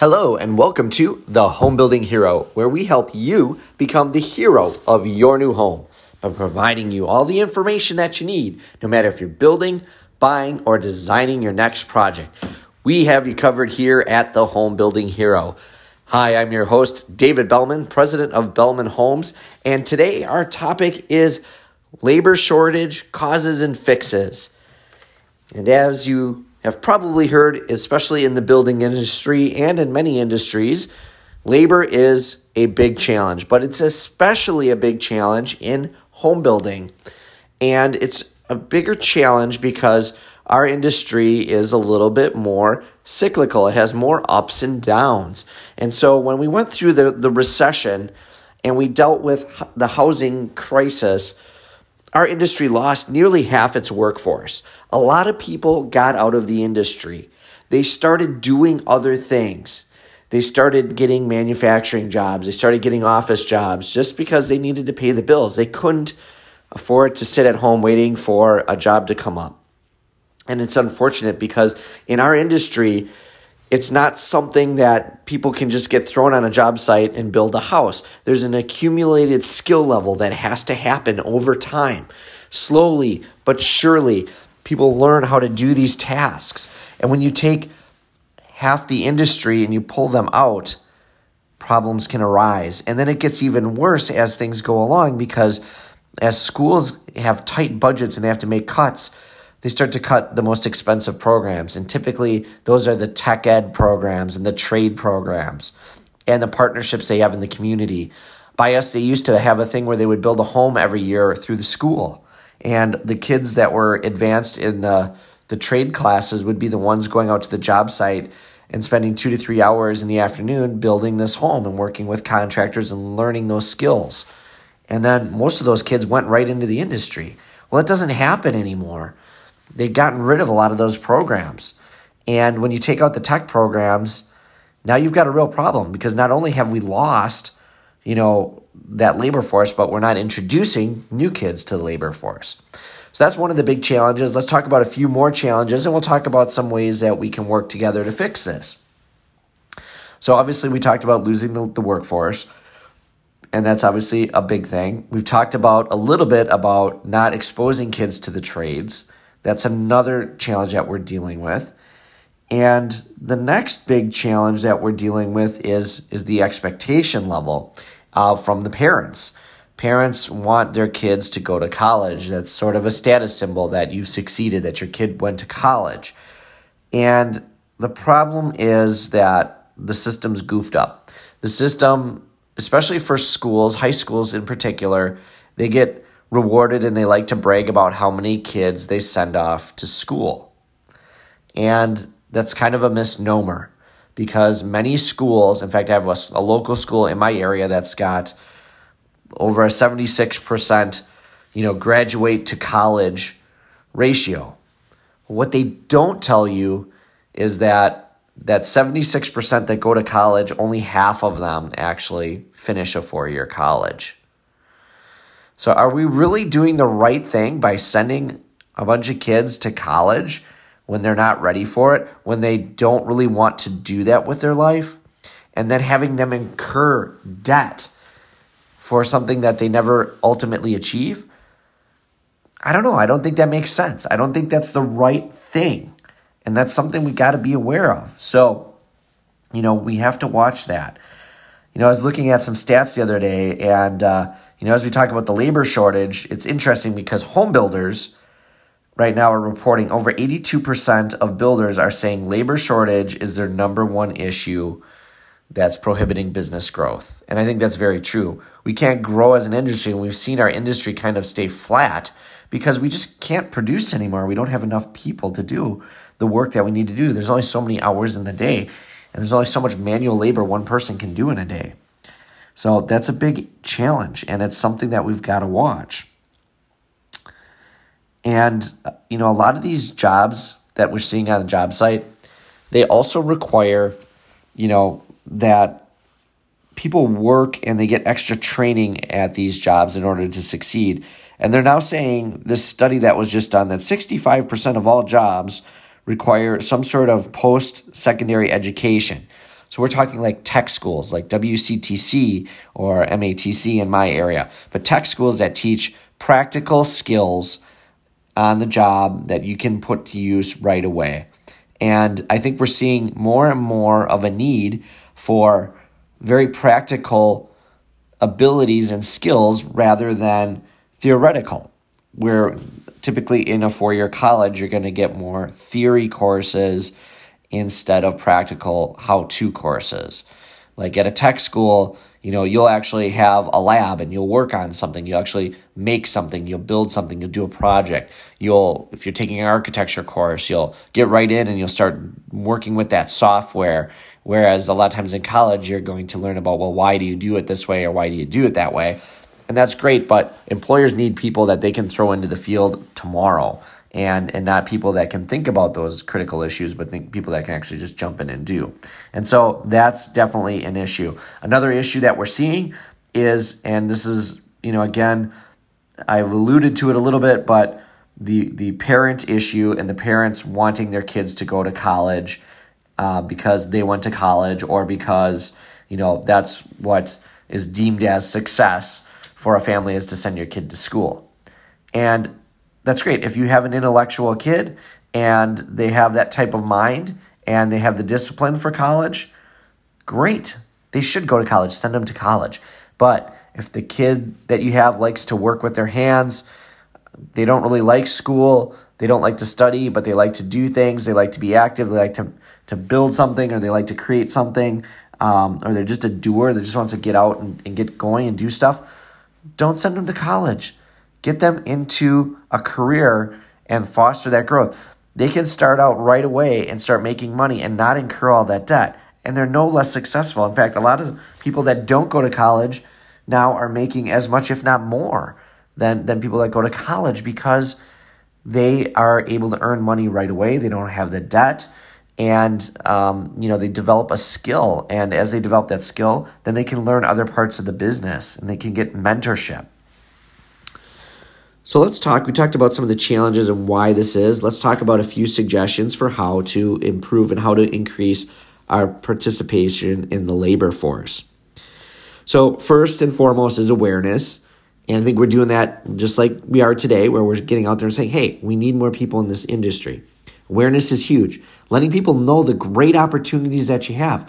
Hello, and welcome to The Home Building Hero, where we help you become the hero of your new home by providing you all the information that you need, no matter if you're building, buying, or designing your next project. We have you covered here at The Home Building Hero. Hi, I'm your host, David Belman, president of Belman Homes, and today our topic is labor shortage, causes, and fixes. And as you have probably heard, especially in the building industry and in many industries, labor is a big challenge, but it's especially a big challenge in home building. And it's a bigger challenge because our industry is a little bit more cyclical. It has more ups and downs. And so when we went through the, the recession and we dealt with the housing crisis, our industry lost nearly half its workforce. A lot of people got out of the industry. They started doing other things. They started getting manufacturing jobs. They started getting office jobs just because they needed to pay the bills. They couldn't afford to sit at home waiting for a job to come up. And it's unfortunate because in our industry, it's not something that people can just get thrown on a job site and build a house. There's an accumulated skill level that has to happen over time. Slowly but surely, people learn how to do these tasks. And when you take half the industry and you pull them out, problems can arise. And then it gets even worse as things go along because as schools have tight budgets and they have to make cuts, they start to cut the most expensive programs. And typically, those are the tech ed programs and the trade programs and the partnerships they have in the community. By us, they used to have a thing where they would build a home every year through the school. And the kids that were advanced in the, the trade classes would be the ones going out to the job site and spending two to three hours in the afternoon building this home and working with contractors and learning those skills. And then most of those kids went right into the industry. Well, it doesn't happen anymore they've gotten rid of a lot of those programs. And when you take out the tech programs, now you've got a real problem because not only have we lost, you know, that labor force, but we're not introducing new kids to the labor force. So that's one of the big challenges. Let's talk about a few more challenges and we'll talk about some ways that we can work together to fix this. So obviously we talked about losing the, the workforce and that's obviously a big thing. We've talked about a little bit about not exposing kids to the trades that's another challenge that we're dealing with. And the next big challenge that we're dealing with is, is the expectation level uh, from the parents. Parents want their kids to go to college. That's sort of a status symbol that you've succeeded, that your kid went to college. And the problem is that the system's goofed up. The system, especially for schools, high schools in particular, they get rewarded and they like to brag about how many kids they send off to school. And that's kind of a misnomer because many schools, in fact, I have a, a local school in my area that's got over a 76%, you know, graduate to college ratio. What they don't tell you is that that 76% that go to college, only half of them actually finish a four-year college. So, are we really doing the right thing by sending a bunch of kids to college when they're not ready for it, when they don't really want to do that with their life, and then having them incur debt for something that they never ultimately achieve? I don't know. I don't think that makes sense. I don't think that's the right thing. And that's something we got to be aware of. So, you know, we have to watch that. You know, I was looking at some stats the other day, and, uh, you know, as we talk about the labor shortage, it's interesting because home builders right now are reporting over 82% of builders are saying labor shortage is their number one issue that's prohibiting business growth. And I think that's very true. We can't grow as an industry, and we've seen our industry kind of stay flat because we just can't produce anymore. We don't have enough people to do the work that we need to do. There's only so many hours in the day, and there's only so much manual labor one person can do in a day. So that's a big challenge, and it's something that we've got to watch. And, you know, a lot of these jobs that we're seeing on the job site, they also require, you know, that people work and they get extra training at these jobs in order to succeed. And they're now saying this study that was just done that 65% of all jobs require some sort of post secondary education. So we're talking like tech schools like WCTC or MATC in my area, but tech schools that teach practical skills on the job that you can put to use right away. And I think we're seeing more and more of a need for very practical abilities and skills rather than theoretical. Where typically in a four year college, you're going to get more theory courses instead of practical how to courses. Like at a tech school, you know, you'll actually have a lab and you'll work on something. You'll actually make something, you'll build something, you'll do a project. You'll, if you're taking an architecture course, you'll get right in and you'll start working with that software. Whereas a lot of times in college, you're going to learn about, well, why do you do it this way or why do you do it that way? And that's great, but employers need people that they can throw into the field tomorrow and and not people that can think about those critical issues but think people that can actually just jump in and do. And so that's definitely an issue. Another issue that we're seeing is and this is you know again i've alluded to it a little bit but the the parent issue and the parents wanting their kids to go to college uh, because they went to college or because you know that's what is deemed as success for a family is to send your kid to school. And that's great. If you have an intellectual kid and they have that type of mind and they have the discipline for college, great. They should go to college. Send them to college. But if the kid that you have likes to work with their hands, they don't really like school, they don't like to study, but they like to do things, they like to be active, they like to, to build something, or they like to create something, um, or they're just a doer that just wants to get out and, and get going and do stuff, don't send them to college Get them into a career and foster that growth. They can start out right away and start making money and not incur all that debt. And they're no less successful. In fact, a lot of people that don't go to college now are making as much, if not more, than, than people that go to college because they are able to earn money right away. They don't have the debt and um, you know they develop a skill and as they develop that skill then they can learn other parts of the business and they can get mentorship so let's talk. We talked about some of the challenges and why this is. Let's talk about a few suggestions for how to improve and how to increase our participation in the labor force. So, first and foremost is awareness. And I think we're doing that just like we are today, where we're getting out there and saying, hey, we need more people in this industry. Awareness is huge. Letting people know the great opportunities that you have.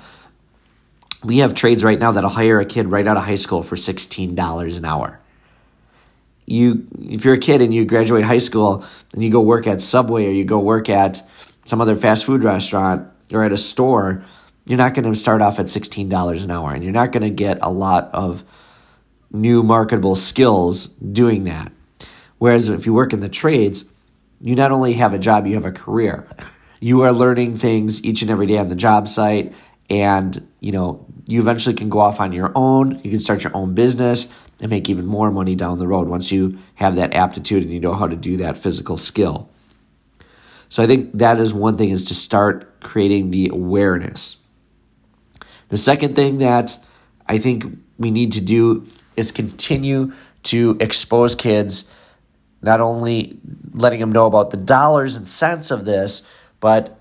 We have trades right now that'll hire a kid right out of high school for $16 an hour you if you're a kid and you graduate high school and you go work at Subway or you go work at some other fast food restaurant or at a store, you're not going to start off at $16 an hour and you're not going to get a lot of new marketable skills doing that. Whereas if you work in the trades, you not only have a job, you have a career. You are learning things each and every day on the job site and you know you eventually can go off on your own you can start your own business and make even more money down the road once you have that aptitude and you know how to do that physical skill. So I think that is one thing is to start creating the awareness. The second thing that I think we need to do is continue to expose kids not only letting them know about the dollars and cents of this, but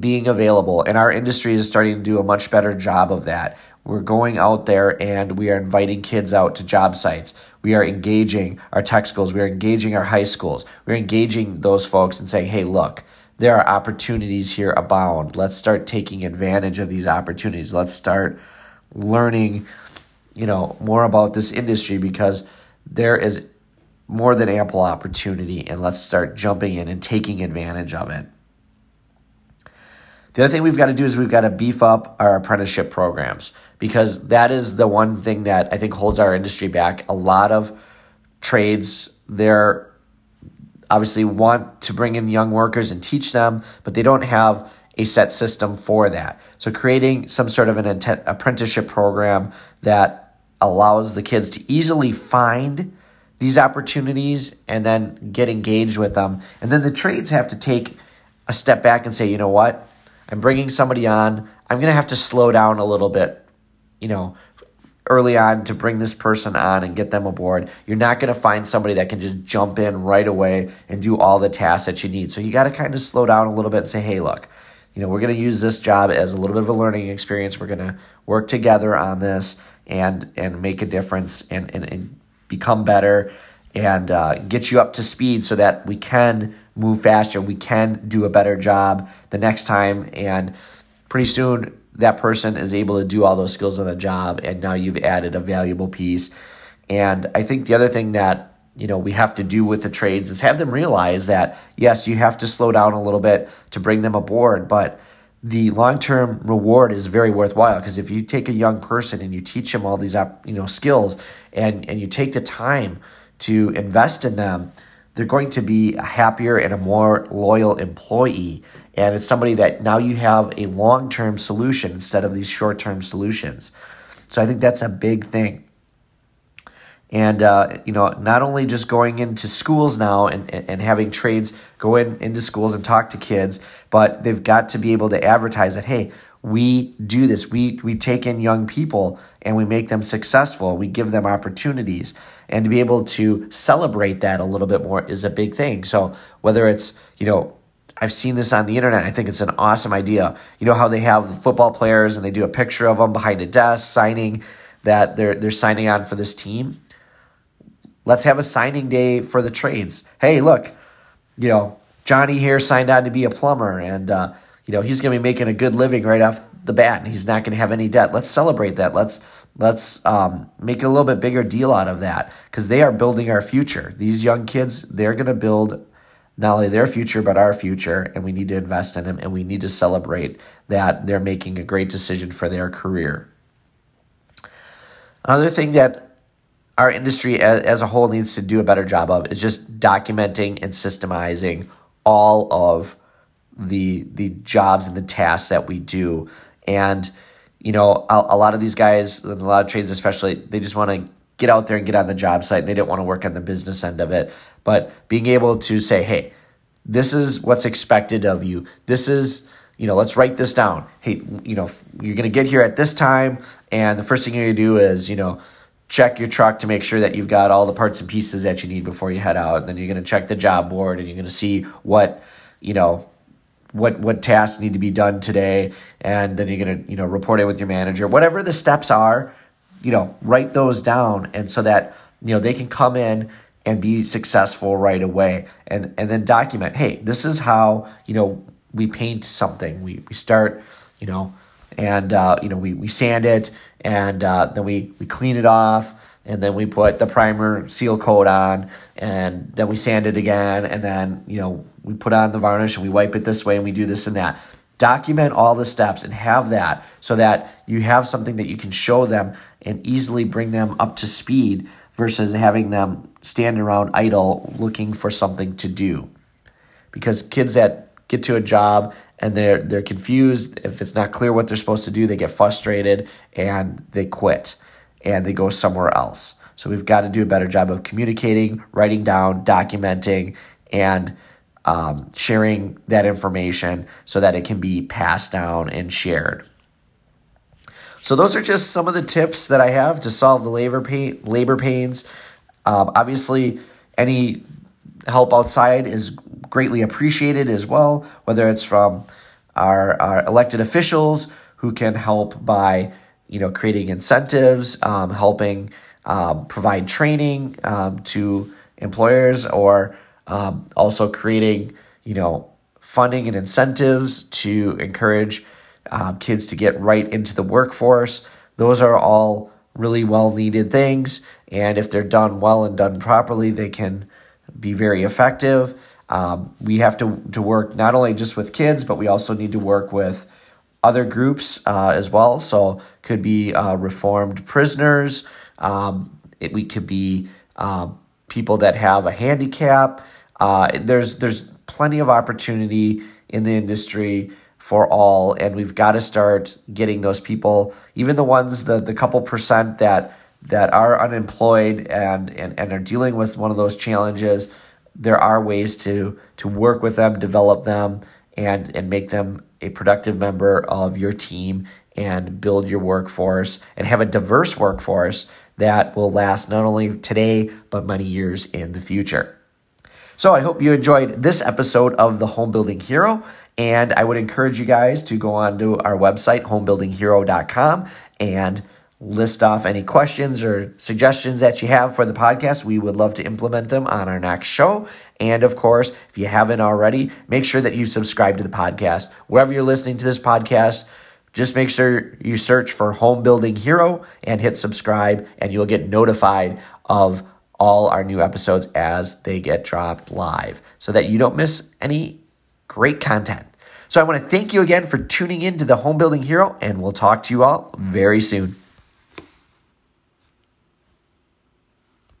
being available. And our industry is starting to do a much better job of that. We're going out there and we are inviting kids out to job sites. We are engaging our tech schools. We are engaging our high schools. We're engaging those folks and saying, hey, look, there are opportunities here abound. Let's start taking advantage of these opportunities. Let's start learning, you know, more about this industry because there is more than ample opportunity and let's start jumping in and taking advantage of it. The other thing we've got to do is we've got to beef up our apprenticeship programs because that is the one thing that I think holds our industry back. A lot of trades, they're obviously want to bring in young workers and teach them, but they don't have a set system for that. So creating some sort of an apprenticeship program that allows the kids to easily find these opportunities and then get engaged with them. And then the trades have to take a step back and say, you know what? I'm bringing somebody on. I'm going to have to slow down a little bit, you know, early on to bring this person on and get them aboard. You're not going to find somebody that can just jump in right away and do all the tasks that you need. So you got to kind of slow down a little bit and say, hey, look, you know, we're going to use this job as a little bit of a learning experience. We're going to work together on this and and make a difference and, and, and become better and uh, get you up to speed so that we can move faster. We can do a better job the next time. And pretty soon, that person is able to do all those skills on the job. And now you've added a valuable piece. And I think the other thing that you know we have to do with the trades is have them realize that yes you have to slow down a little bit to bring them aboard but the long-term reward is very worthwhile because if you take a young person and you teach them all these you know skills and and you take the time to invest in them they're going to be a happier and a more loyal employee. And it's somebody that now you have a long-term solution instead of these short-term solutions. So i think that's a big thing. And uh, you know not only just going into schools now and, and having trades go in into schools and talk to kids but they've got to be able to advertise that hey we do this we we take in young people and we make them successful we give them opportunities and to be able to celebrate that a little bit more is a big thing so whether it's you know I've seen this on the internet. I think it's an awesome idea. You know how they have football players and they do a picture of them behind a desk signing that they're they're signing on for this team Let's have a signing day for the trades. Hey, look, you know, Johnny here signed on to be a plumber, and uh, you know he's going to be making a good living right off the bat, and he's not going to have any debt. Let's celebrate that. Let's let's um, make a little bit bigger deal out of that because they are building our future. These young kids, they're going to build not only their future but our future, and we need to invest in them, and we need to celebrate that they're making a great decision for their career. Another thing that our industry as, as a whole needs to do a better job of is just documenting and systemizing all of the the jobs and the tasks that we do. And you know a, a lot of these guys a lot of trades especially they just want to get out there and get on the job site. They don't want to work on the business end of it. But being able to say hey this is what's expected of you. This is you know let's write this down. Hey you know you're going to get here at this time and the first thing you're going to do is you know check your truck to make sure that you've got all the parts and pieces that you need before you head out. And then you're going to check the job board and you're going to see what, you know, what what tasks need to be done today and then you're going to, you know, report it with your manager. Whatever the steps are, you know, write those down and so that, you know, they can come in and be successful right away and and then document, hey, this is how, you know, we paint something. We we start, you know, and uh, you know we, we sand it and uh, then we, we clean it off and then we put the primer seal coat on and then we sand it again and then you know we put on the varnish and we wipe it this way and we do this and that. Document all the steps and have that so that you have something that you can show them and easily bring them up to speed versus having them stand around idle looking for something to do. Because kids that get to a job and they're they're confused if it's not clear what they're supposed to do they get frustrated and they quit and they go somewhere else. So we've got to do a better job of communicating writing down documenting and um, sharing that information so that it can be passed down and shared. So those are just some of the tips that i have to solve the labor pain labor pains. Um, obviously any help outside is greatly appreciated as well, whether it's from our, our elected officials who can help by you know creating incentives, um, helping um, provide training um, to employers, or um, also creating you know funding and incentives to encourage uh, kids to get right into the workforce. Those are all really well needed things, and if they're done well and done properly, they can be very effective. Um, we have to, to work not only just with kids, but we also need to work with other groups uh, as well. So could be uh, reformed prisoners. Um, it, we could be uh, people that have a handicap. Uh, there's there's plenty of opportunity in the industry for all, and we've got to start getting those people, even the ones the the couple percent that that are unemployed and, and, and are dealing with one of those challenges there are ways to to work with them, develop them, and and make them a productive member of your team and build your workforce and have a diverse workforce that will last not only today but many years in the future. So I hope you enjoyed this episode of the Home Building Hero And I would encourage you guys to go on to our website, homebuildinghero.com, and list off any questions or suggestions that you have for the podcast. We would love to implement them on our next show. And of course, if you haven't already, make sure that you subscribe to the podcast. Wherever you're listening to this podcast, just make sure you search for Home Building Hero and hit subscribe, and you'll get notified of all our new episodes as they get dropped live so that you don't miss any great content. So I want to thank you again for tuning in to the Home Building Hero, and we'll talk to you all very soon.